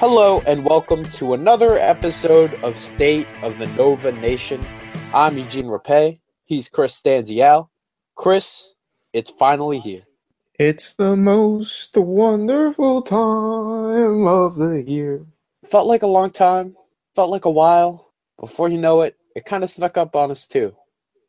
Hello and welcome to another episode of State of the Nova Nation. I'm Eugene Rapay. He's Chris Stanzial. Chris, it's finally here. It's the most wonderful time of the year. Felt like a long time, felt like a while. Before you know it, it kind of snuck up on us too.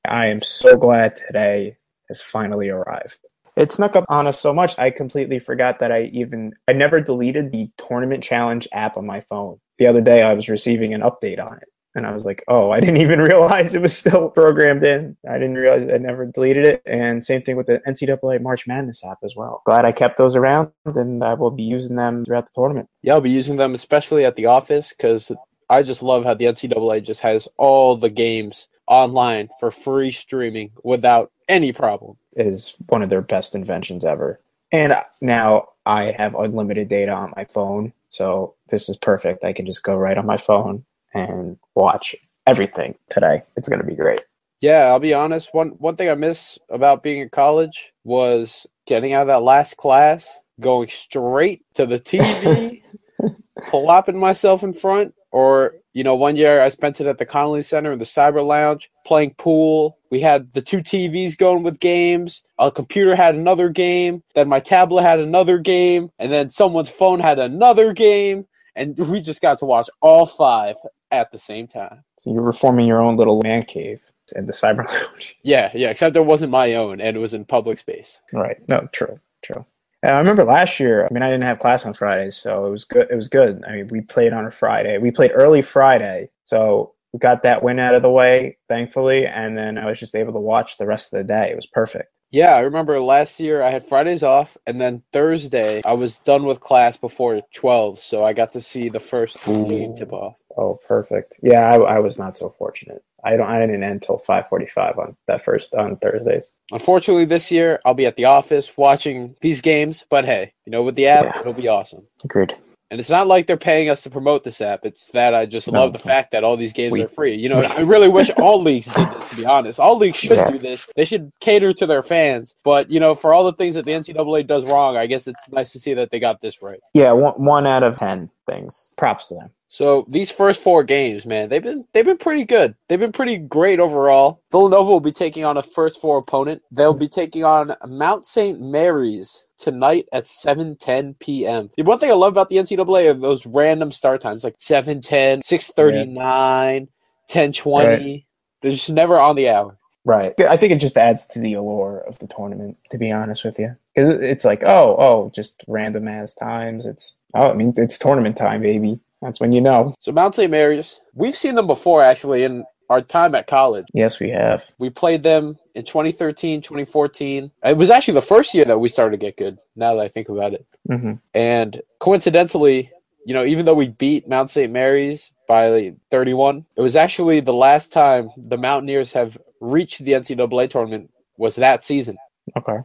I am so glad today has finally arrived. It snuck up on us so much, I completely forgot that I even, I never deleted the Tournament Challenge app on my phone. The other day I was receiving an update on it. And I was like, oh, I didn't even realize it was still programmed in. I didn't realize I never deleted it. And same thing with the NCAA March Madness app as well. Glad I kept those around and I will be using them throughout the tournament. Yeah, I'll be using them especially at the office because I just love how the NCAA just has all the games online for free streaming without any problem. It is one of their best inventions ever. And now I have unlimited data on my phone. So this is perfect. I can just go right on my phone and watch everything today. It's going to be great. Yeah, I'll be honest. One one thing I miss about being in college was getting out of that last class, going straight to the TV, plopping myself in front, or you know, one year I spent it at the Connolly Center in the Cyber Lounge playing pool. We had the two TVs going with games. A computer had another game. Then my tablet had another game. And then someone's phone had another game. And we just got to watch all five at the same time. So you were forming your own little man cave in the Cyber Lounge. Yeah, yeah, except it wasn't my own and it was in public space. Right. No, true, true. Uh, I remember last year. I mean, I didn't have class on Fridays, so it was good. It was good. I mean, we played on a Friday. We played early Friday, so we got that win out of the way, thankfully, and then I was just able to watch the rest of the day. It was perfect. Yeah, I remember last year I had Fridays off, and then Thursday I was done with class before twelve, so I got to see the first game tip off. Oh, perfect. Yeah, I, I was not so fortunate. I don't. I didn't end until five forty-five on that first on Thursdays. Unfortunately, this year I'll be at the office watching these games. But hey, you know, with the app, Yeah. it'll be awesome. Agreed. And it's not like they're paying us to promote this app. It's that I just No. love the fact that all these games We- are free. You know, I really wish all leagues did this. To be honest, all leagues should Yeah. do this. They should cater to their fans. But you know, for all the things that the NCAA does wrong, I guess it's nice to see that they got this right. Yeah, one, one out of ten things. Props to them. So these first four games, man, they've been they've been pretty good. They've been pretty great overall. Villanova will be taking on a first four opponent. They'll be taking on Mount St. Mary's tonight at 7:10 p.m. The one thing I love about the NCAA are those random start times, like 7:10, 6:39, 10:20. They're just never on the hour. Right. I think it just adds to the allure of the tournament. To be honest with you, because it's like, oh, oh, just random ass times. It's oh, I mean, it's tournament time, baby. That's when you know. So Mount St. Mary's, we've seen them before actually in our time at college. Yes, we have. We played them in 2013, 2014. It was actually the first year that we started to get good, now that I think about it. hmm And coincidentally, you know, even though we beat Mount St. Mary's by 31, it was actually the last time the Mountaineers have reached the NCAA tournament was that season. Okay.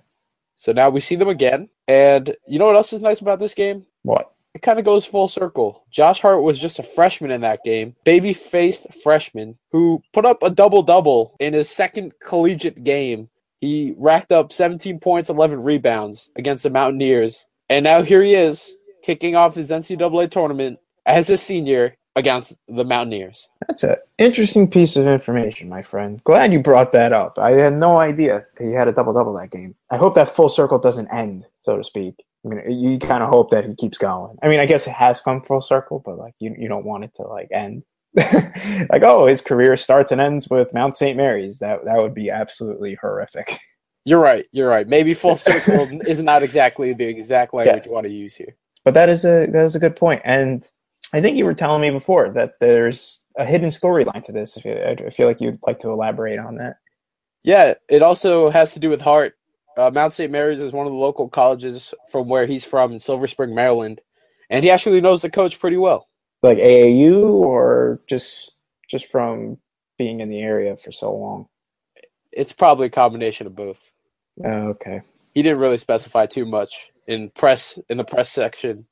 So now we see them again. And you know what else is nice about this game? What? It kind of goes full circle. Josh Hart was just a freshman in that game, baby faced freshman who put up a double double in his second collegiate game. He racked up 17 points, 11 rebounds against the Mountaineers. And now here he is, kicking off his NCAA tournament as a senior against the Mountaineers. That's an interesting piece of information, my friend. Glad you brought that up. I had no idea he had a double double that game. I hope that full circle doesn't end, so to speak. I mean, you kind of hope that he keeps going. I mean, I guess it has come full circle, but like you, you don't want it to like end. like, oh, his career starts and ends with Mount St. Mary's. That that would be absolutely horrific. You're right. You're right. Maybe full circle is not exactly the exact language yes. you want to use here. But that is a that is a good point. And I think you were telling me before that there's a hidden storyline to this. I feel like you'd like to elaborate on that. Yeah, it also has to do with Hart. Uh, Mount St. Mary's is one of the local colleges from where he's from in Silver Spring, Maryland, and he actually knows the coach pretty well. Like AAU, or just just from being in the area for so long. It's probably a combination of both. Oh, okay. He didn't really specify too much in press in the press section.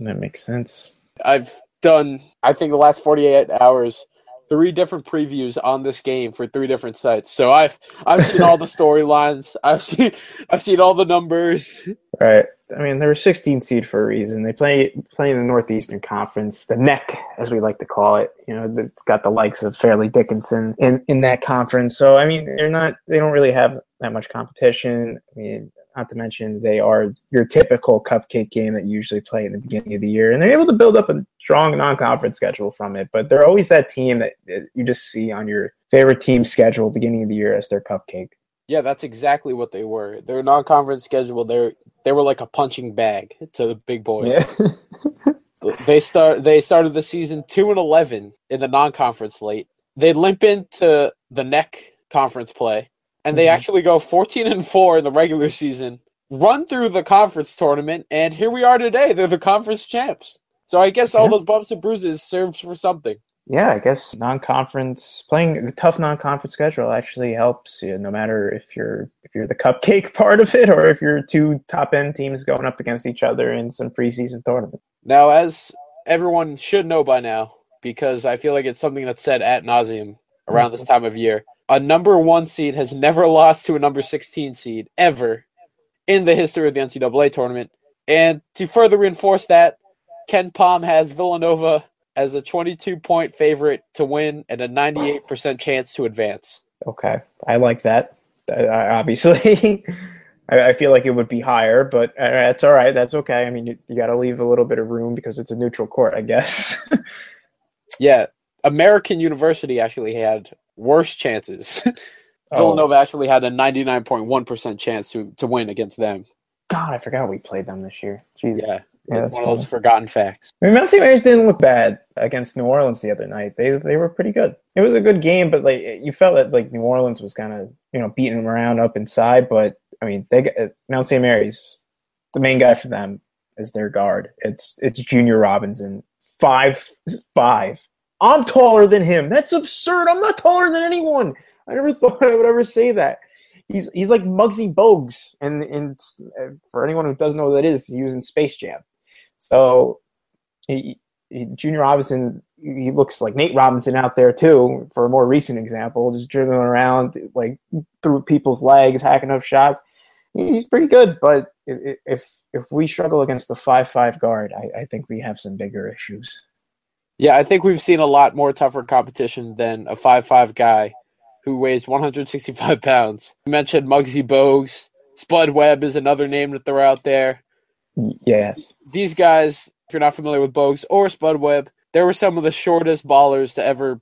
That makes sense. I've done I think the last 48 hours three different previews on this game for three different sites. So I've I've seen all the storylines. I've seen I've seen all the numbers. Right. I mean, they're 16 seed for a reason. They play play in the Northeastern Conference, the neck as we like to call it. You know, it's got the likes of Fairleigh Dickinson in in that conference. So I mean, they're not they don't really have that much competition. I mean, not to mention they are your typical cupcake game that you usually play in the beginning of the year, and they're able to build up a strong non-conference schedule from it. But they're always that team that you just see on your favorite team schedule beginning of the year as their cupcake. Yeah, that's exactly what they were. Their non-conference schedule, they they were like a punching bag to the big boys. Yeah. they start they started the season two and eleven in the non-conference slate. They limp into the neck conference play and they mm-hmm. actually go 14 and 4 in the regular season, run through the conference tournament, and here we are today. They're the conference champs. So I guess all yeah. those bumps and bruises serves for something. Yeah, I guess non-conference playing a tough non-conference schedule actually helps you. No matter if you're if you're the cupcake part of it or if you're two top-end teams going up against each other in some preseason tournament. Now, as everyone should know by now, because I feel like it's something that's said at nauseum around mm-hmm. this time of year a number one seed has never lost to a number 16 seed ever in the history of the NCAA tournament. And to further reinforce that, KenPom has Villanova as a 22 point favorite to win and a 98% chance to advance. Okay. I like that. I, obviously, I, I, feel like it would be higher, but uh, that's all right. That's okay. I mean, you, you got to leave a little bit of room because it's a neutral court, I guess. yeah. American University actually had worse chances. oh. Villanova actually had a 99.1% chance to, to win against them. God, I forgot we played them this year. Jeez. Yeah. Yeah, that's one of those forgotten facts. I mean, Mount St. Mary's didn't look bad against New Orleans the other night. They they were pretty good. It was a good game, but like you felt that like New Orleans was kind of you know beating them around up inside. But I mean, they got, Mount St. Mary's the main guy for them is their guard. It's it's Junior Robinson, five five I'm taller than him. That's absurd. I'm not taller than anyone. I never thought I would ever say that. He's he's like Muggsy Bogues, and and for anyone who doesn't know what that is, he was in Space Jam. So, he, he, Junior Robinson, he looks like Nate Robinson out there too. For a more recent example, just dribbling around like through people's legs, hacking up shots. He's pretty good, but if if we struggle against the five five guard, I, I think we have some bigger issues. Yeah, I think we've seen a lot more tougher competition than a five-five guy who weighs 165 pounds. You mentioned Muggsy Bogues. Spud Webb is another name to throw out there. Yes. These guys, if you're not familiar with Bogues or Spud Webb, they were some of the shortest ballers to ever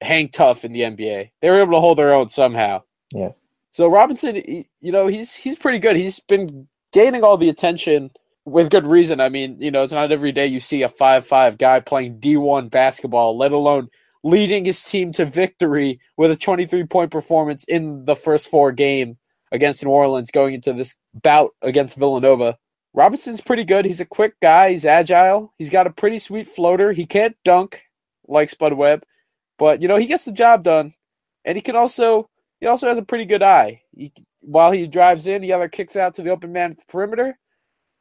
hang tough in the NBA. They were able to hold their own somehow. Yeah. So Robinson, you know, he's he's pretty good. He's been gaining all the attention with good reason. I mean, you know, it's not every day you see a five-five guy playing D1 basketball, let alone leading his team to victory with a 23-point performance in the first four game against New Orleans going into this bout against Villanova. Robinson's pretty good. He's a quick guy. He's agile. He's got a pretty sweet floater. He can't dunk like Spud Webb, but you know he gets the job done, and he can also he also has a pretty good eye. He, while he drives in, he either kicks out to the open man at the perimeter,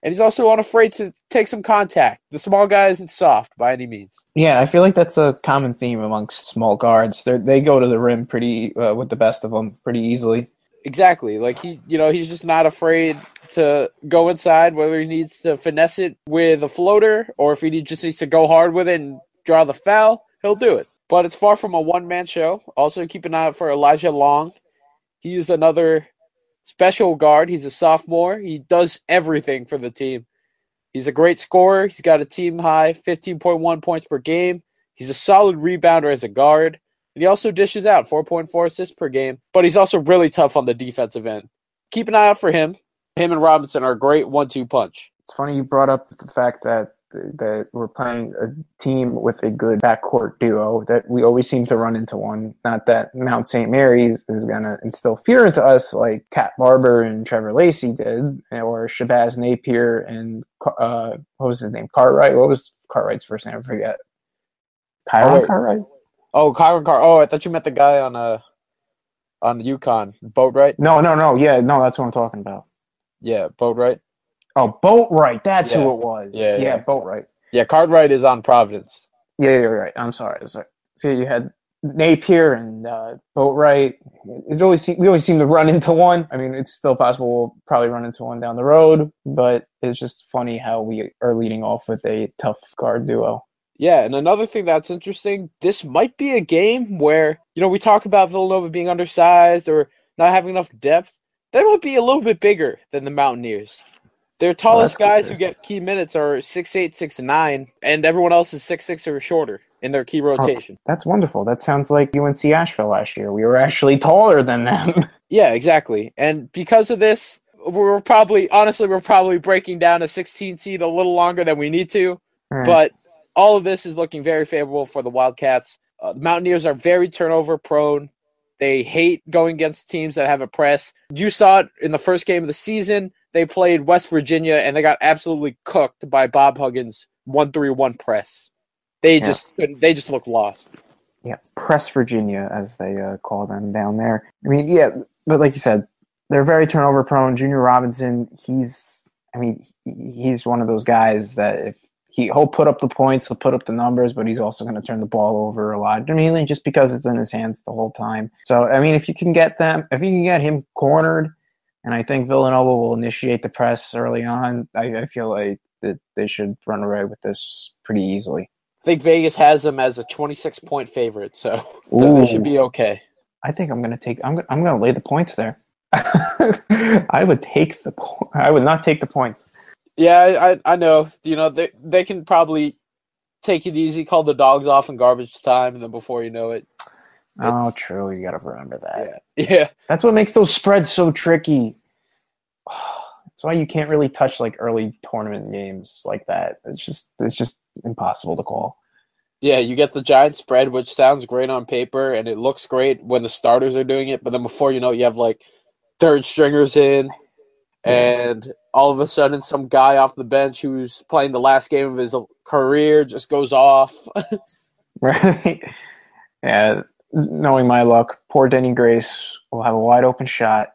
and he's also unafraid to take some contact. The small guy isn't soft by any means. Yeah, I feel like that's a common theme amongst small guards. They they go to the rim pretty uh, with the best of them pretty easily. Exactly. Like he, you know, he's just not afraid to go inside, whether he needs to finesse it with a floater or if he just needs to go hard with it and draw the foul, he'll do it. But it's far from a one man show. Also, keep an eye out for Elijah Long. He's another special guard. He's a sophomore. He does everything for the team. He's a great scorer. He's got a team high 15.1 points per game. He's a solid rebounder as a guard. And he also dishes out 4.4 assists per game, but he's also really tough on the defensive end. Keep an eye out for him. Him and Robinson are a great one two punch. It's funny you brought up the fact that that we're playing a team with a good backcourt duo that we always seem to run into one. Not that Mount St. Mary's is going to instill fear into us like Cat Barber and Trevor Lacey did, or Shabazz Napier and uh, what was his name? Cartwright. What was Cartwright's first name? I forget. Kyron Oh, Cartwright. Oh, Kyron Carr. Oh, I thought you met the guy on uh on the UConn boat, right? No, no, no. Yeah, no, that's what I'm talking about. Yeah, boat, right? Oh, Boatwright. That's Yeah. who it was. Yeah, yeah, yeah. Boatwright. Yeah, Cartwright is on Providence. Yeah, you're right. I'm sorry. sorry. So you had Napier and uh, Boatwright. It always we always seem to run into one. I mean, it's still possible we'll probably run into one down the road, but it's just funny how we are leading off with a tough guard duo. Yeah, and another thing that's interesting, this might be a game where, you know, we talk about Villanova being undersized or not having enough depth. They might be a little bit bigger than the Mountaineers. Their tallest guys good. who get key minutes are 6'8, 6'9, and everyone else is six six or shorter in their key rotation. That's wonderful. That sounds like UNC Asheville last year. We were actually taller than them. Yeah, exactly. And because of this, we're probably, honestly, we're probably breaking down a 16 seed a little longer than we need to. But all of this is looking very favorable for the Wildcats. Uh, the Mountaineers are very turnover prone. They hate going against teams that have a press. You saw it in the first game of the season. They played West Virginia and they got absolutely cooked by Bob Huggins' one three one press. They Yeah. just couldn't. They just looked lost. yeah, Press Virginia, as they uh, call them down there. I mean, yeah, but like you said, they're very turnover prone. Junior Robinson, he's, I mean, he's one of those guys that if he he'll put up the points, he'll put up the numbers, but he's also going to turn the ball over a lot. I mean, just because it's in his hands the whole time. So, I mean, if you can get them, if you can get him cornered, and I think Villanova will initiate the press early on, I, I feel like that they should run away with this pretty easily. I think Vegas has them as a twenty six point favorite, so, so they should be okay. I think I'm gonna take. I'm. I'm gonna lay the points there. I would take the. po- I would not take the points. Yeah, I, I I know. You know, they they can probably take it easy, call the dogs off in garbage time, and then before you know it, Oh, true. You got to remember that. yeah, yeah, That's what makes those spreads so tricky. That's why you can't really touch like early tournament games like that. It's just. It's just impossible to call. yeah. You get the giant spread, which sounds great on paper, and it looks great when the starters are doing it. But then before you know, it, you have like third stringers in, and all of a sudden, some guy off the bench who's playing the last game of his career just goes off. Right. yeah. Knowing my luck, poor Denny Grace will have a wide open shot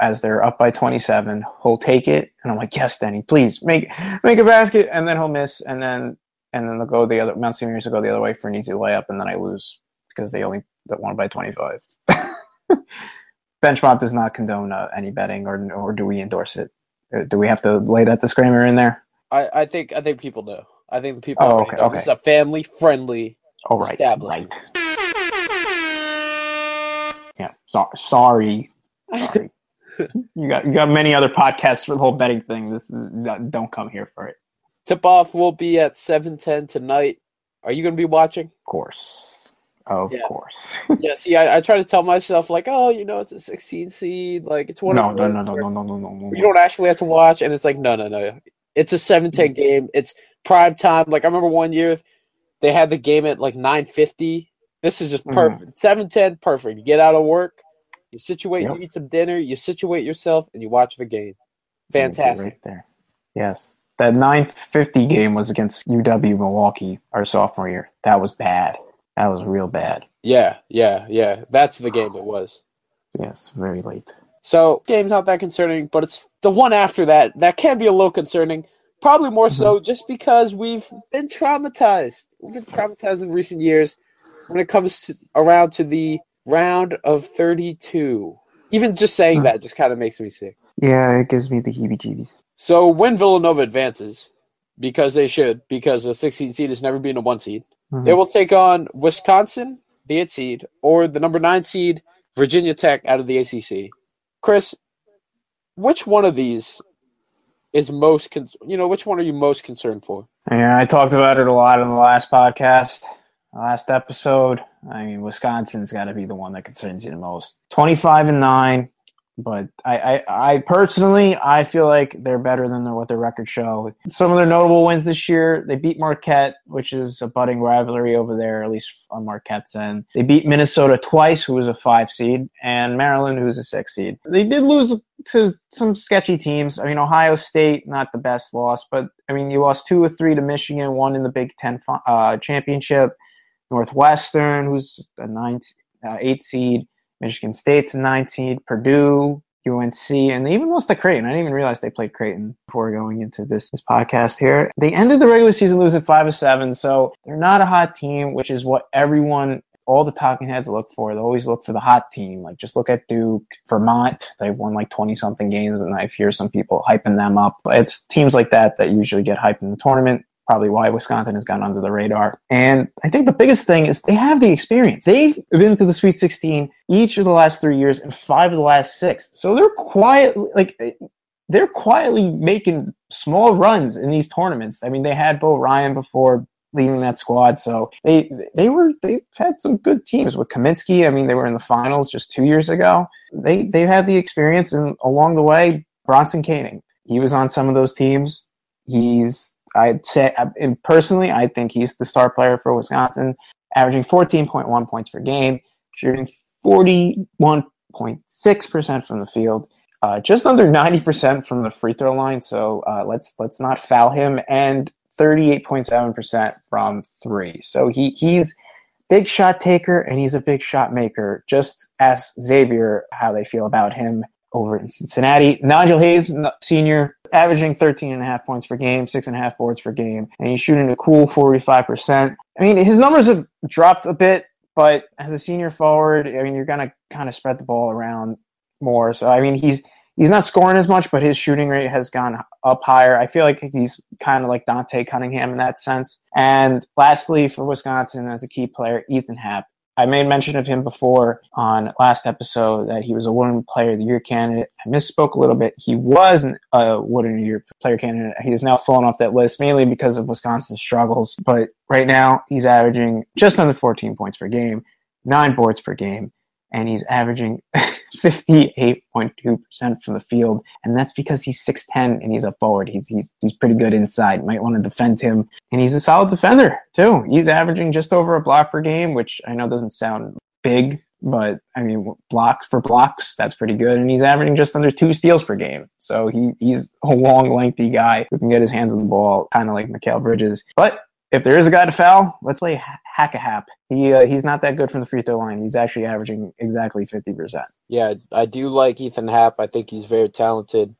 as they're up by 27. He'll take it, and I'm like, yes, Denny, please make make a basket, and then he'll miss, and then and then they'll go the other Mount. Mary's will go the other way for an easy layup, and then I lose because they only won by 25. Benchmark does not condone uh, any betting, or or do we endorse it? Uh, Do we have to lay that disclaimer in there? I, I think I think people know. I think the people Oh, okay, okay. It's a family friendly. Oh, right, Established. right. Yeah, so, sorry, sorry. you got you got many other podcasts for the whole betting thing. This don't come here for it. Tip off will be at seven ten tonight. Are you going to be watching? Of course, of Yeah. course. yeah. See, I, I try to tell myself like, oh, you know, it's a sixteen seed. Like it's one. no, no, no, no, no, no, no, no, no. You don't actually have to watch, and it's like, no, no, no. It's a seven ten Mm. game. It's prime time. Like I remember one year, they had the game at like nine fifty. This is just Mhm. perfect. Seven ten, perfect. You get out of work, you situate, Yep. you eat some dinner, you situate yourself, and you watch the game. Fantastic. right there. Yes, that 950 game was against UW Milwaukee our sophomore year. That was bad. That was real bad. Yeah, yeah, yeah. That's the game it was. Yes, very late. So game's not that concerning, but it's the one after that that can be a little concerning. Probably more so just because we've been traumatized. We've been traumatized in recent years when it comes to, around to the round of 32. Even just saying Hmm. that just kind of makes me sick. Yeah, it gives me the heebie-jeebies. So when Villanova advances, because they should, because a 16 seed has never been a one seed, Mhm. they will take on Wisconsin, the eight seed, or the number nine seed, Virginia Tech out of the ACC. Chris, which one of these is most con- you know which one are you most concerned for? Yeah, I talked about it a lot in the last podcast, last episode. I mean, Wisconsin's got to be the one that concerns you the most. Twenty-five and nine, but I, I, I personally, I feel like they're better than what their record show. Some of their notable wins this year, they beat Marquette, which is a budding rivalry over there, at least on Marquette's end. They beat Minnesota twice, who was a five seed, and Maryland, who's a six seed. They did lose to some sketchy teams. I mean, Ohio State, not the best loss, but I mean, you lost two or three to Michigan, one in the Big Ten uh, championship. Northwestern, who's a nine, uh, eight seed Michigan State's a nine seed, Purdue, UNC, and they even lost to Creighton. I didn't even realize they played Creighton before going into this, this podcast here. They ended the regular season losing five of seven, so they're not a hot team, which is what everyone all the talking heads look for. They always look for the hot team. Like just look at Duke, Vermont. They've won like twenty something games, and I hear some people hyping them up. It's teams like that that usually get hyped in the tournament probably why Wisconsin has gone under the radar. And I think the biggest thing is they have the experience. They've been to the Sweet 16 each of the last three years and five of the last six. So they're quietly like they're quietly making small runs in these tournaments. I mean, they had Bo Ryan before leading that squad, so they they were they've had some good teams with Kaminsky. I mean, they were in the finals just two years ago. They they've had the experience, and along the way, Bronson Koenig, he was on some of those teams. He's I'd say, personally, I think he's the star player for Wisconsin, averaging 14.1 points per game, shooting 41.6% from the field, uh, just under 90% from the free throw line. So uh, let's let's not foul him, and 38.7% from three. So he he's big shot taker and he's a big shot maker. Just ask Xavier how they feel about him over in Cincinnati. Nigel Hayes, senior, averaging 13 and a half points per game, six and a half boards per game, and he's shooting a cool 45%. I mean, his numbers have dropped a bit, but as a senior forward, I mean, you're going to kind of spread the ball around more. So, I mean, he's he's not scoring as much, but his shooting rate has gone up higher. I feel like he's kind of like Dante Cunningham in that sense. And lastly, for Wisconsin as a key player, Ethan Happ. I made mention of him before on last episode that he was a Wooden Player of the Year candidate. I misspoke a little bit. He was a Wooden Year Player candidate. He is now fallen off that list mainly because of Wisconsin's struggles. But right now, he's averaging just under 14 points per game, nine boards per game, and he's averaging 58.2% from the field. And that's because he's 6'10 and he's a forward. He's, he's, he's pretty good inside. Might want to defend him. And he's a solid defender, too. He's averaging just over a block per game, which I know doesn't sound big, but I mean, blocks for blocks, that's pretty good. And he's averaging just under two steals per game. So he, he's a long, lengthy guy who can get his hands on the ball, kind of like Mikal Bridges. But if there is a guy to foul, let's play hack a Happ. He uh, he's not that good from the free throw line. He's actually averaging exactly fifty percent. Yeah, I do like Ethan Happ. I think he's very talented.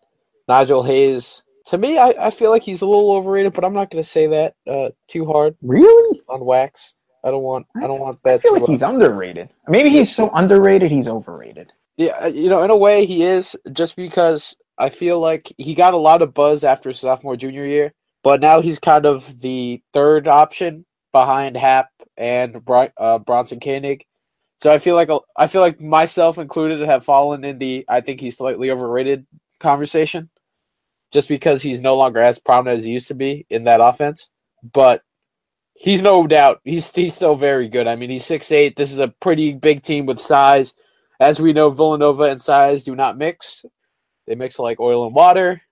Nigel Hayes. To me, I, I feel like he's a little overrated, but I'm not going to say that uh, too hard. Really? On wax. I don't want. I don't want that. I feel like he's underrated. Maybe he's so underrated. He's overrated. Yeah, uh, you know, in a way, he is. Just because I feel like he got a lot of buzz after sophomore junior year, but now he's kind of the third option behind Happ and uh, Bronson Koenig. So I feel like I feel like myself included have fallen in the I think he's slightly overrated conversation, just because he's no longer as prominent as he used to be in that offense. But he's no doubt he's he's still very good. I mean he's six eight. This is a pretty big team with size. As we know, Villanova and size do not mix. They mix like oil and water.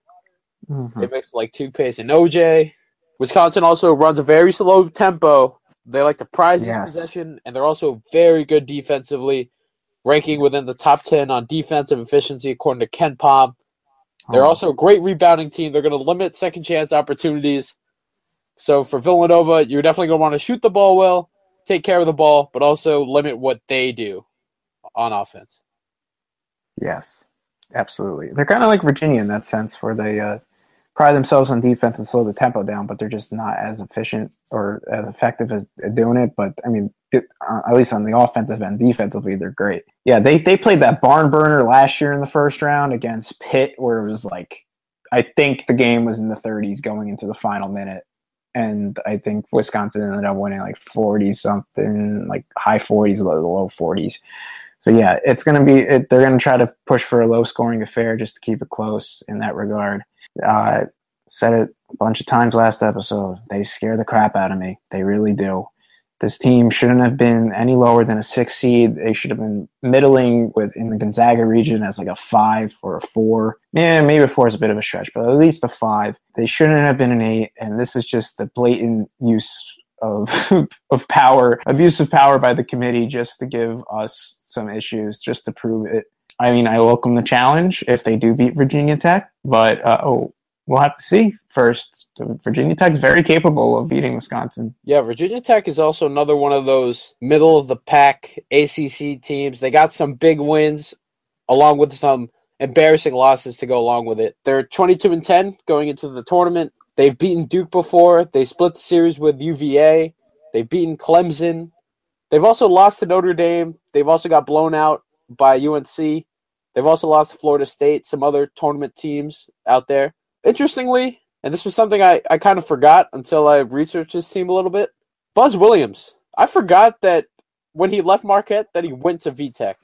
Mm-hmm. They mix like toothpaste and OJ. Wisconsin also runs a very slow tempo. They like to prize yes. possession, and they're also very good defensively, ranking within the top 10 on defensive efficiency according to KenPom. They're oh. also a great rebounding team. They're going to limit second chance opportunities. So for Villanova, you're definitely going to want to shoot the ball well, take care of the ball, but also limit what they do on offense. Yes, absolutely. They're kind of like Virginia in that sense, where they uh, pride themselves on defense and slow the tempo down, but they're just not as efficient or as effective as doing it. But I mean, it, uh, at least on the offensive end, defensively, they're great. Yeah, they they played that barn burner last year in the first round against Pitt, where it was like, I think the game was in the 30s going into the final minute. And I think Wisconsin ended up winning like 40 something, like high 40s, low, low 40s. So yeah, it's going to be. It, they're going to try to push for a low scoring affair just to keep it close in that regard. Uh, said it a bunch of times last episode. They scare the crap out of me. They really do. This team shouldn't have been any lower than a six seed. They should have been middling with in the Gonzaga region as like a five or a four. Yeah, maybe a four is a bit of a stretch, but at least a five. They shouldn't have been an eight. And this is just the blatant use of of power, abuse of power by the committee, just to give us some issues, just to prove it. I mean, I welcome the challenge if they do beat Virginia Tech, but uh, oh, we'll have to see first. Virginia Tech's very capable of beating Wisconsin. Yeah, Virginia Tech is also another one of those middle of the pack ACC teams. They got some big wins along with some embarrassing losses to go along with it. They're 22 and 10 going into the tournament. They've beaten Duke before. They split the series with UVA. They've beaten Clemson. They've also lost to Notre Dame. They've also got blown out by UNC. They've also lost to Florida State, some other tournament teams out there. Interestingly, and this was something I, I kind of forgot until I researched this team a little bit. Buzz Williams. I forgot that when he left Marquette that he went to VTech.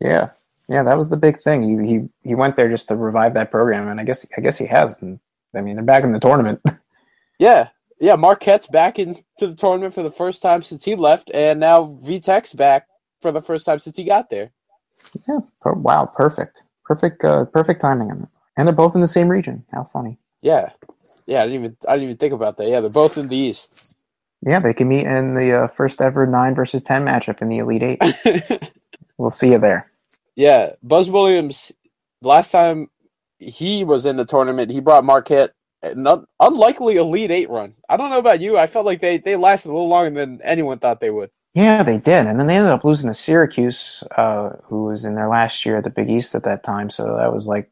Yeah. Yeah, that was the big thing. He he he went there just to revive that program and I guess I guess he has and I mean they're back in the tournament. yeah. Yeah, Marquette's back into the tournament for the first time since he left and now VTech's back for the first time since he got there. Yeah. Wow, perfect. Perfect uh, perfect timing on it. And they're both in the same region. How funny. Yeah, yeah. I didn't even I didn't even think about that. Yeah, they're both in the East. Yeah, they can meet in the uh, first ever nine versus ten matchup in the Elite Eight. we'll see you there. Yeah, Buzz Williams. Last time he was in the tournament, he brought Marquette an unlikely Elite Eight run. I don't know about you. I felt like they they lasted a little longer than anyone thought they would. Yeah, they did, and then they ended up losing to Syracuse, uh, who was in their last year at the Big East at that time. So that was like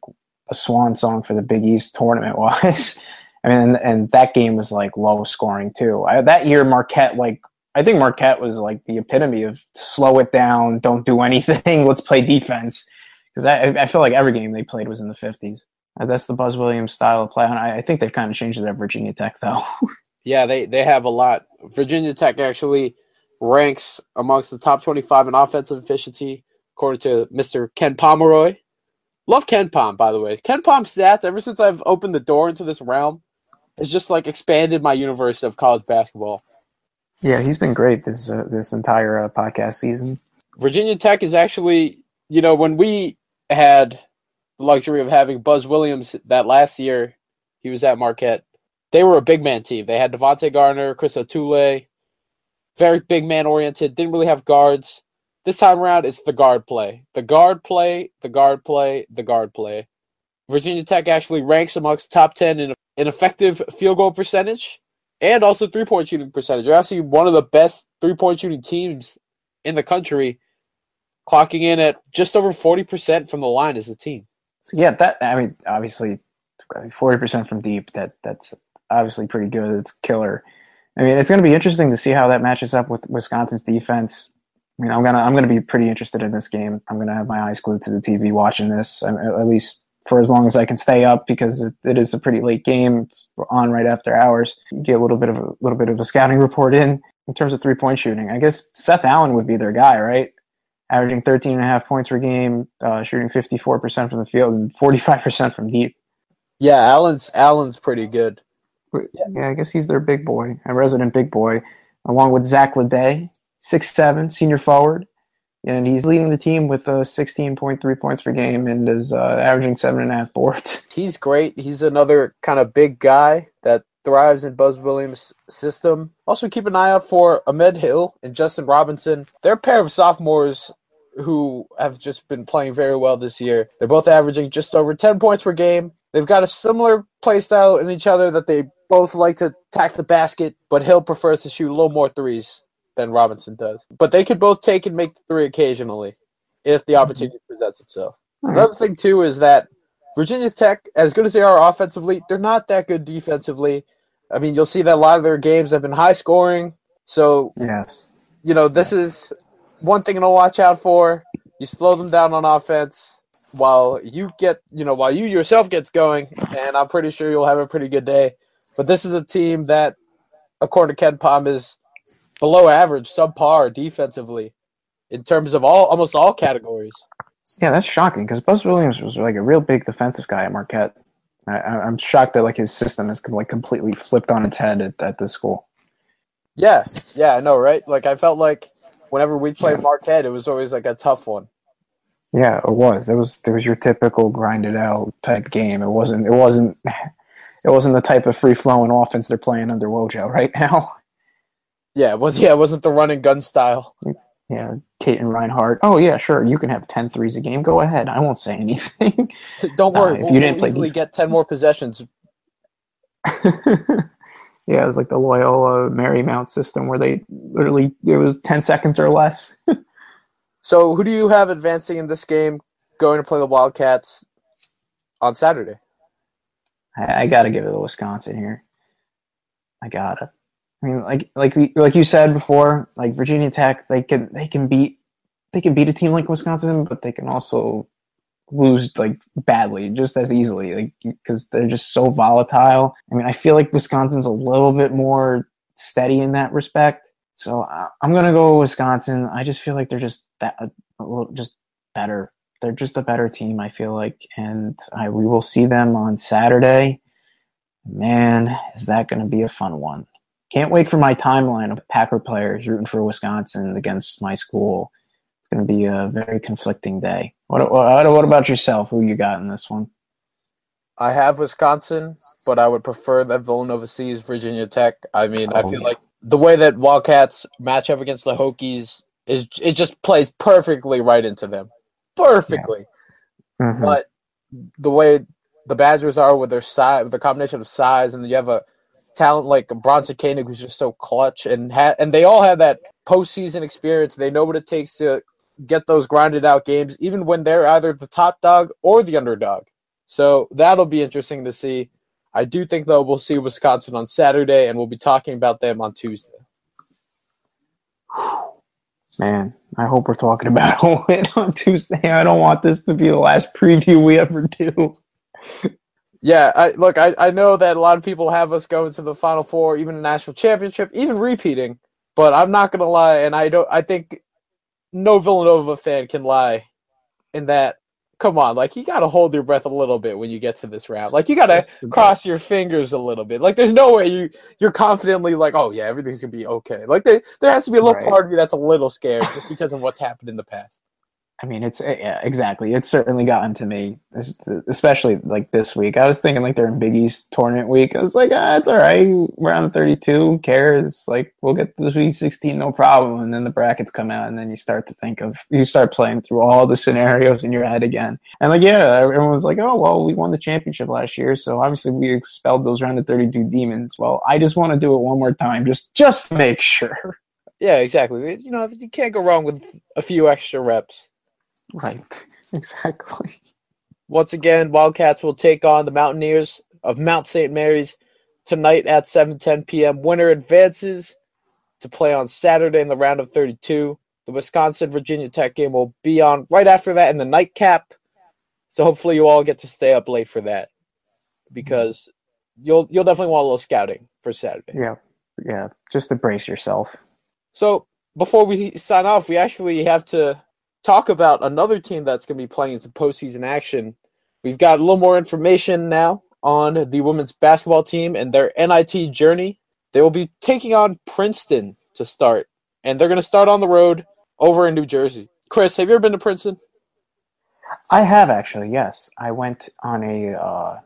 a swan song for the Big East tournament wise. I mean, and, and, that game was like low scoring too. I, that year, Marquette, like, I think Marquette was like the epitome of slow it down, don't do anything, let's play defense. Because I, I feel like every game they played was in the 50s. Uh, that's the Buzz Williams style of play. I, I think they've kind of changed it at Virginia Tech, though. yeah, they, they have a lot. Virginia Tech actually ranks amongst the top 25 in offensive efficiency, according to Mr. Ken Pomeroy. Love KenPom, by the way. KenPom stats, ever since I've opened the door into this realm, has just like expanded my universe of college basketball. Yeah, he's been great this uh, this entire uh, podcast season. Virginia Tech is actually, you know, when we had the luxury of having Buzz Williams that last year, he was at Marquette. They were a big man team. They had Davante Gardner, Chris Otule, very big man oriented. Didn't really have guards. This time around, it's the guard play. The guard play, the guard play, the guard play. Virginia Tech actually ranks amongst top 10 in, in effective field goal percentage and also three point shooting percentage. They're actually one of the best three point shooting teams in the country, clocking in at just over 40% from the line as a team. So, yeah, that, I mean, obviously, 40% from deep, that that's obviously pretty good. It's killer. I mean, it's going to be interesting to see how that matches up with Wisconsin's defense. I mean, I'm gonna I'm gonna be pretty interested in this game. I'm gonna have my eyes glued to the TV watching this, at least for as long as I can stay up because it, it is a pretty late game. It's on right after hours. get a little bit of a little bit of a scouting report in in terms of three point shooting. I guess Seth Allen would be their guy, right? Averaging 13 and a half points per game, uh, shooting 54% from the field and 45% from deep. Yeah, Allen's Allen's pretty good. Yeah, I guess he's their big boy, a resident big boy, along with Zach LeDay, six seven senior forward, and he's leading the team with uh, 16.3 points per game and is uh, averaging seven and a half boards. He's great. He's another kind of big guy that thrives in Buzz Williams' system. Also, keep an eye out for Ahmed Hill and Justin Robinson. They're a pair of sophomores who have just been playing very well this year. They're both averaging just over 10 points per game. They've got a similar play style in each other that they both like to attack the basket, but Hill prefers to shoot a little more threes than Robinson does. But they could both take and make the three occasionally if the opportunity mm-hmm. presents itself. Right. Another thing too is that Virginia Tech, as good as they are offensively, they're not that good defensively. I mean, you'll see that a lot of their games have been high scoring. So yes, you know this is one thing to watch out for. You slow them down on offense while you get, you know, while you yourself gets going, and I'm pretty sure you'll have a pretty good day. But this is a team that, according to KenPom, is below average, subpar defensively. in terms of all almost all categories. Yeah, that's shocking because Buzz Williams was like a real big defensive guy at Marquette. I, I'm shocked that like his system is like completely flipped on its head at, at this school. Yeah, yeah, I know, right? Like I felt like whenever we played Marquette, it was always like a tough one. Yeah, it was. It was. It was your typical grinded out type game. It wasn't. It wasn't. It wasn't the type of free flowing offense they're playing under Wojo right now. Yeah, it was. Yeah, it wasn't the run and gun style. Yeah, Katin Reinhardt. Oh yeah, sure. You can have 10 threes a game. Go ahead. I won't say anything. Don't Uh, worry, if we'll, you didn't we'll play easily get ten more possessions. yeah, it was like the Loyola Marymount system where they literally it was 10 seconds or less. So, who do you have advancing in this game, going to play the Wildcats on Saturday? I, I gotta give it to Wisconsin here. I gotta. I mean, like like we, like you said before, like Virginia Tech, they can they can beat they can beat a team like Wisconsin, but they can also lose like badly, just as easily, like because they're just so volatile. I mean, I feel like Wisconsin's a little bit more steady in that respect. So I, I'm gonna go Wisconsin. I just feel like they're just that a little just better. They're just a better team. I feel like, and I, we will see them on Saturday. Man, is that going to be a fun one? Can't wait for my timeline of Packer players rooting for Wisconsin against my school. It's going to be a very conflicting day. What, what, what about yourself? Who you got in this one? I have Wisconsin, but I would prefer that Villanova sees Virginia Tech. I mean, I Oh, feel yeah. like the way that Wildcats match up against the Hokies is it just plays perfectly right into them, perfectly. Mhm. But the way the Badgers are with their size, with the combination of size, and you have a talent like Bronson Koenig who's just so clutch, and ha- and they all have that postseason experience. They know what it takes to get those grinded out games, even when they're either the top dog or the underdog. So that'll be interesting to see. I do think though we'll see Wisconsin on Saturday, and we'll be talking about them on Tuesday. Man, I hope we're talking about a win on Tuesday. I don't want this to be the last preview we ever do. Yeah, I look, I, I know that a lot of people have us going to the final four, even a national championship, even repeating, but I'm not gonna lie, and I don't I think no Villanova fan can lie in that come on, like you gotta hold your breath a little bit when you get to this round. Like you gotta cross your fingers a little bit. Like there's no way you you're confidently like, oh yeah, everything's gonna be okay. Like there there has to be a little Right. part of you that's a little scared just because of what's happened in the past. I mean, it's yeah, exactly. It's certainly gotten to me, especially like this week. I was thinking like during Big East tournament week. I was like, ah, it's all right. We're on the thirty-two. Who cares? Like, we'll get to the Sweet Sixteen, no problem. And then the brackets come out, and then you start to think of you start playing through all the scenarios in your head again. And like, yeah, everyone's like, oh well, we won the championship last year, so obviously we expelled those round of thirty-two demons. Well, I just want to do it one more time, just just make sure. Yeah, exactly. You know, you can't go wrong with a few extra reps. Right. Exactly. Once again, Wildcats will take on the Mountaineers of Mount St. Mary's tonight at 7:10 p.m. Winner advances to play on Saturday in the round of 32. The Wisconsin Virginia Tech game will be on right after that in the nightcap. So hopefully you all get to stay up late for that because you'll you'll definitely want a little scouting for Saturday. Yeah. Yeah. Just to brace yourself. So before we sign off, we actually have to talk about another team that's going to be playing some postseason action. We've got a little more information now on the women's basketball team and their NIT journey. They will be taking on Princeton to start, and they're going to start on the road over in New Jersey. Chris, have you ever been to Princeton? I have actually, yes. I went on a uh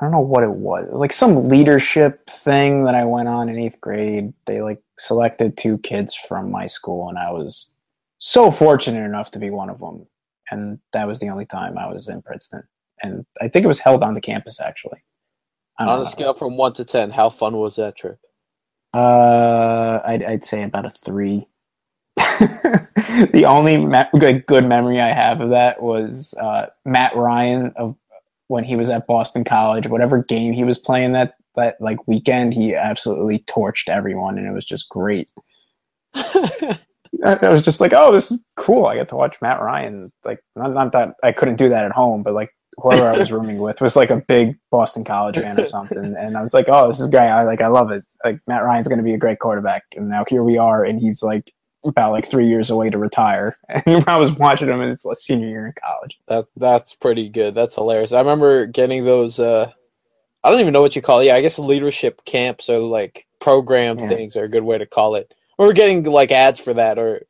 I don't know what it was. It was like some leadership thing that I went on in 8th grade. They like selected two kids from my school and I was so fortunate enough to be one of them. And that was the only time I was in Princeton. And I think it was held on the campus actually. On a know. scale from one to ten, how fun was that trip? Uh, I'd, I'd say about a three. the only me- good, good memory I have of that was uh, Matt Ryan of when he was at Boston College. Whatever game he was playing that that like weekend, he absolutely torched everyone, and it was just great. I was just like, oh, this is cool. I get to watch Matt Ryan. Like, not, not that I couldn't do that at home, but like whoever I was rooming with was like a big Boston College fan or something, and I was like, oh, this is great. I like, I love it. Like Matt Ryan's going to be a great quarterback, and now here we are, and he's like about like three years away to retire, and I was watching him in his senior year in college. That that's pretty good. That's hilarious. I remember getting those. Uh, I don't even know what you call it. Yeah, I guess leadership camps or like program Yeah. things are a good way to call it. We were getting like ads for that or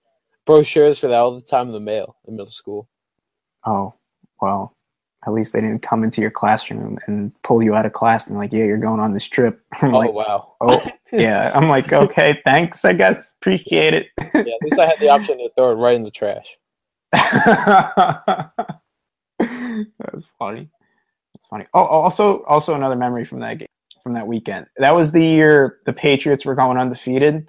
brochures for that all the time in the mail in middle school. Oh, well, at least they didn't come into your classroom and pull you out of class and like, yeah, you're going on this trip. I'm Oh like, wow. oh, yeah. I'm like, okay, thanks, I guess. Appreciate it. Yeah, at least I had the option to throw it right in the trash. that was funny. That's funny. Oh, also, also another memory from that game, from that weekend. That was the year the Patriots were going undefeated,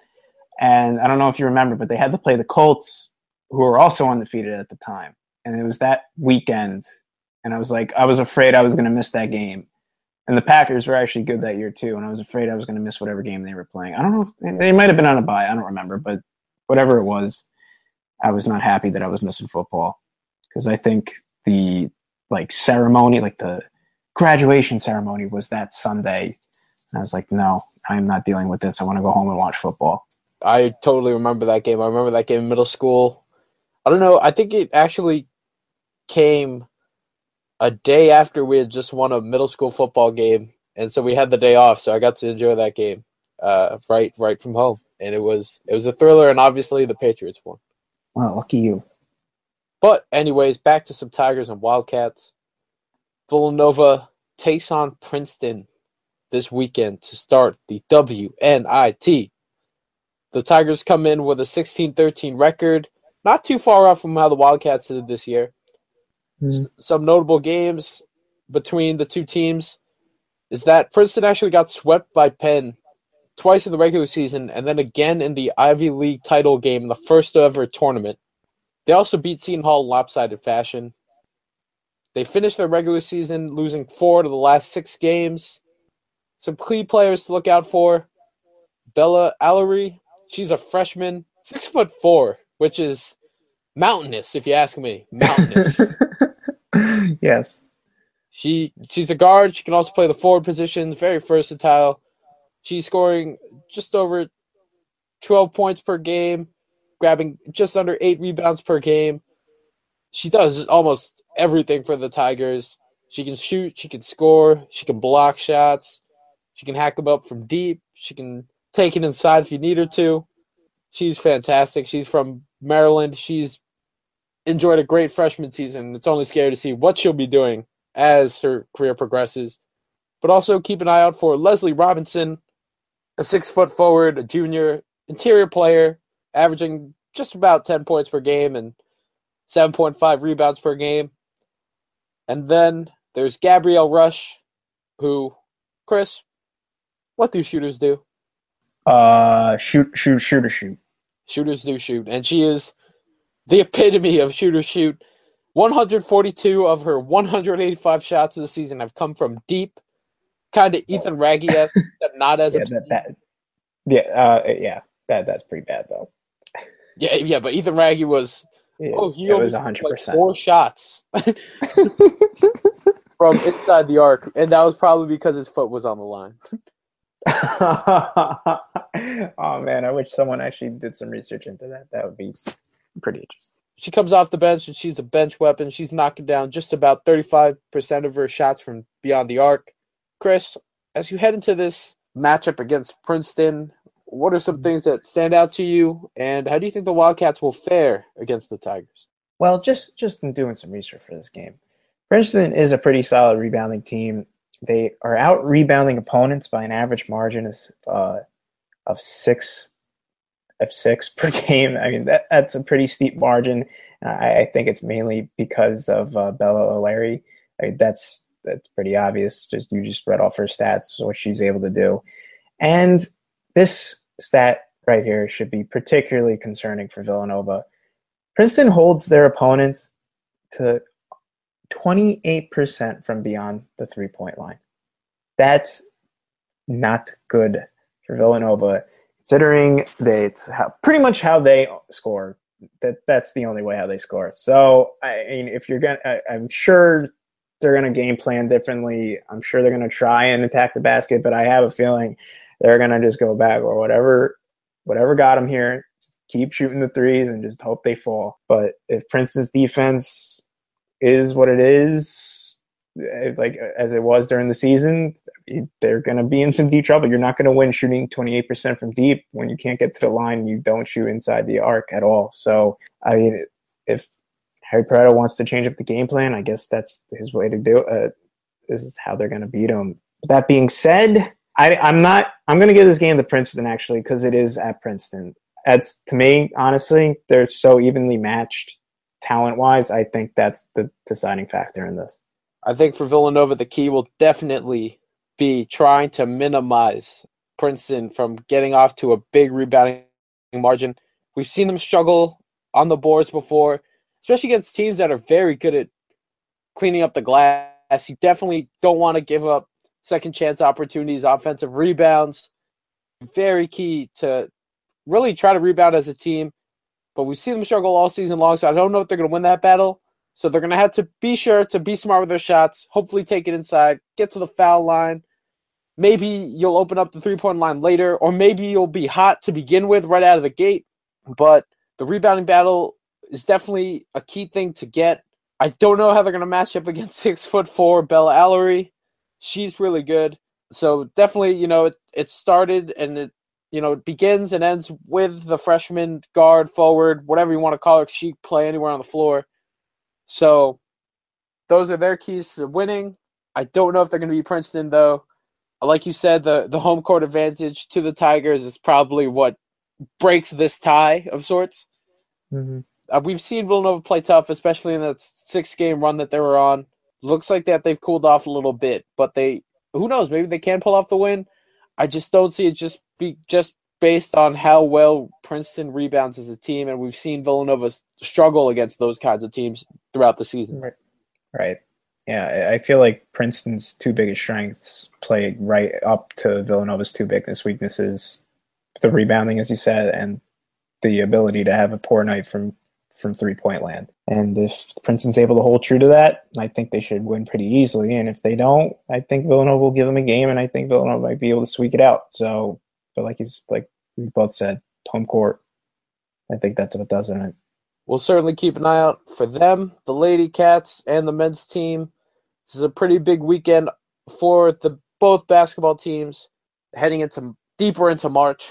and I don't know if you remember, but they had to play the Colts, who were also undefeated at the time, and it was that weekend, and I was like, I was afraid I was going to miss that game. And the Packers were actually good that year too, and I was afraid I was going to miss whatever game they were playing. I don't know if they might have been on a bye. I don't remember, but whatever it was, I was not happy that I was missing football because I think the like ceremony, like the graduation ceremony, was that Sunday. And I was like, no, I am not dealing with this. I want to go home and watch football. I totally remember that game. I remember that game in middle school. I don't know. I think it actually came a day after we had just won a middle school football game, and so we had the day off. So I got to enjoy that game, uh, right, right from home, and it was it was a thriller. And obviously, the Patriots won. Well, lucky you. But anyways, back to some Tigers and Wildcats. Villanova takes on Princeton this weekend to start the WNIT. The Tigers come in with a 16-13 record, not too far off from how the Wildcats did this year. Hmm. S- Some notable games between the two teams is that Princeton actually got swept by Penn twice in the regular season and then again in the Ivy League title game in the first ever tournament. They also beat Seton Hall in lopsided fashion. They finished their regular season losing four to the last six games. Some key players to look out for. Bella Alarie, she's a freshman, six foot four, which is mountainous, if you ask me. Mountainous. yes. she she's a guard. She can also play the forward position. Very versatile. She's scoring just over twelve points per game, grabbing just under eight rebounds per game. She does almost everything for the Tigers. She can shoot. She can score. She can block shots. She can hack them up from deep. She can take it inside if you need her to. She's fantastic. She's from Maryland. She's enjoyed a great freshman season. It's only scary to see what she'll be doing as her career progresses. But also keep an eye out for Leslie Robinson, a six foot forward, a junior interior player, averaging just about 10 points per game and 7.5 rebounds per game. And then there's Gabrielle Rush, who, Chris, what do shooters do? Uh, shoot, shoot, shooter, shoot. Shooters do shoot. And she is the epitome of shooter shoot. 142 of her 185 shots of the season have come from deep, kind of Ethan Raggy, but not as Yeah, that, that, yeah, uh, yeah, that that's pretty bad though. yeah, yeah. But Ethan Raggy was Yeah, oh, he it was hundred like percent. four shots from inside the arc, and that was probably because his foot was on the line. oh man, I wish someone actually did some research into that. That would be pretty interesting. She comes off the bench and she's a bench weapon. She's knocking down just about 35% of her shots from beyond the arc. Chris, as you head into this matchup against Princeton, what are some mm-hmm. things that stand out to you, and how do you think the Wildcats will fare against the Tigers? Well, just just in doing some research for this game, Princeton is a pretty solid rebounding team. They are out rebounding opponents by an average margin of uh, of six of six per game. I mean that that's a pretty steep margin. I, I think it's mainly because of uh, Bella Alarie. I mean, that's that's pretty obvious. Just you just read off her stats, what she's able to do, and this stat right here should be particularly concerning for Villanova. Princeton holds their opponent to 28% from beyond the three point line. That's not good for Villanova, considering that it's how, pretty much how they score. That that's the only way how they score. So I mean, if you're gonna, I, I'm sure they're gonna game plan differently. I'm sure they're gonna try and attack the basket, but I have a feeling they're gonna just go back or whatever, whatever got them here. Just keep shooting the threes and just hope they fall. But if Princeton's defense is what it is, eh, like as it was during the season, they're going to be in some deep trouble. You're not going to win shooting 28% from deep when you can't get to the line. You don't shoot inside the arc at all. So, I mean, if Harry Perretta wants to change up the game plan, I guess that's his way to do it. Uh, this is how they're going to beat him. That being said, I, I'm not. I'm going to give this game to Princeton actually because it is at Princeton. That's to me, honestly, they're so evenly matched talent wise. I think that's the deciding factor in this. I think for Villanova, the key will definitely be trying to minimize Princeton from getting off to a big rebounding margin. We've seen them struggle on the boards before, especially against teams that are very good at cleaning up the glass. You definitely don't want to give up second chance opportunities, offensive rebounds. Very key to really try to rebound as a team. But we've seen them struggle all season long, so I don't know if they're going to win that battle. So they're going to have to be sure to be smart with their shots, hopefully take it inside, get to the foul line. Maybe you'll open up the three point line later, or maybe you'll be hot to begin with right out of the gate. But the rebounding battle is definitely a key thing to get. I don't know how they're going to match up against six foot four Bella Alarie. she's really good. So definitely, you know, it, it started and it, you know, it begins and ends with the freshman guard, forward, whatever you want to call it. She play anywhere on the floor. So those are their keys to winning. I don't know if they're going to be Princeton though. Like you said, the the home court advantage to the Tigers is probably what breaks this tie of sorts. Mm-hmm. Uh, we've seen Villanova play tough, especially in that six game run that they were on looks like that they've cooled off a little bit, but they who knows, maybe they can pull off the win. I just don't see it just be just based on how well Princeton rebounds as a team, and we've seen Villanova struggle against those kinds of teams throughout the season. Right. Right. Yeah, I feel like Princeton's two biggest strengths play right up to Villanova's two biggest weaknesses: the rebounding, as you said, and the ability to have a poor night from from three point land. And if Princeton's able to hold true to that, I think they should win pretty easily. And if they don't, I think Villanova will give them a game, and I think Villanova might be able to squeak it out. So, but like he's like we both said, home court. I think that's what does it. We'll certainly keep an eye out for them, the Lady Cats, and the men's team. This is a pretty big weekend for the both basketball teams heading into deeper into March.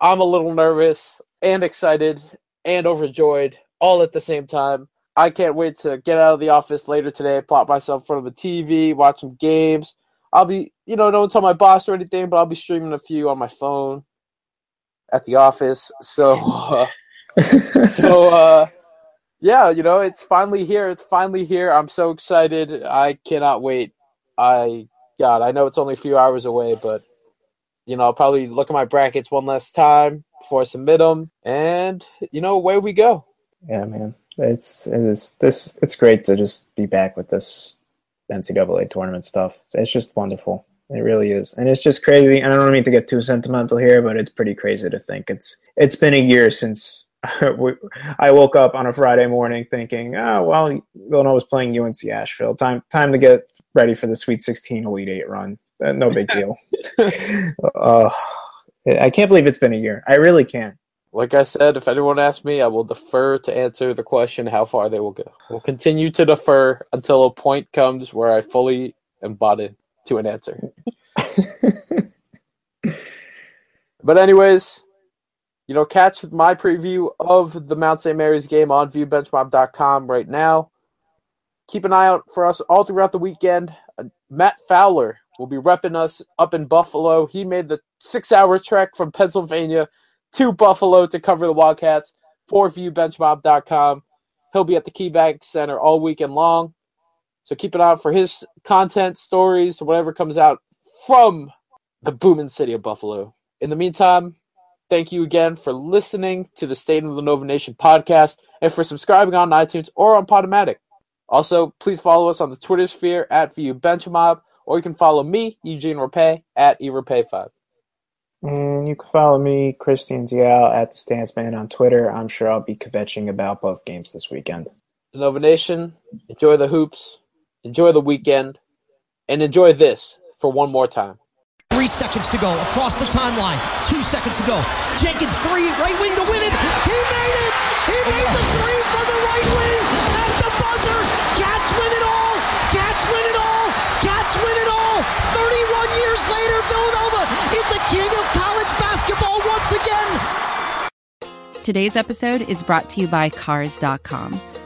I'm a little nervous and excited and overjoyed all at the same time. I can't wait to get out of the office later today, plop myself in front of the TV, watch some games. I'll be, you know, don't tell my boss or anything, but I'll be streaming a few on my phone at the office. So, uh, so, uh, yeah, you know, it's finally here. It's finally here. I'm so excited. I cannot wait. I, God, I know it's only a few hours away, but, you know, I'll probably look at my brackets one last time before I submit them, and you know, away we go. Yeah, man, it's it's this it's great to just be back with this NCAA tournament stuff. It's just wonderful. It really is, and it's just crazy. And I don't mean to get too sentimental here, but it's pretty crazy to think it's it's been a year since I woke up on a Friday morning thinking, oh well, Villanova was playing UNC Asheville. Time time to get ready for the Sweet 16 Elite Eight run. Uh, no big deal. uh, I can't believe it's been a year. I really can't. Like I said, if anyone asks me, I will defer to answer the question how far they will go. We'll continue to defer until a point comes where I fully am bought to an answer. but anyways, you know, catch my preview of the Mount St. Mary's game on viewbenchmob.com right now. Keep an eye out for us all throughout the weekend. Uh, Matt Fowler will be repping us up in Buffalo. He made the six hour trek from Pennsylvania to Buffalo to cover the Wildcats for viewbenchmob.com. He'll be at the KeyBank Center all weekend long. So keep an eye out for his content, stories, whatever comes out from the booming city of Buffalo. In the meantime, thank you again for listening to the State of the Nova Nation podcast and for subscribing on iTunes or on Podomatic. Also, please follow us on the Twitter sphere at ViewBenchMob or you can follow me, Eugene Rapay, at eRapay5. And you can follow me, Christian Dial, at the Stance Man on Twitter. I'm sure I'll be kvetching about both games this weekend. The Nova Nation, enjoy the hoops, enjoy the weekend, and enjoy this for one more time. Three seconds to go across the timeline. Two seconds to go. Jenkins three, right wing to win it. He made it. He made the oh. three for the right wing at the buzzer. Cats win it all. Cats win it all. Cats win it all. 31 years later, Villanova is the king of college basketball once again. Today's episode is brought to you by Cars.com.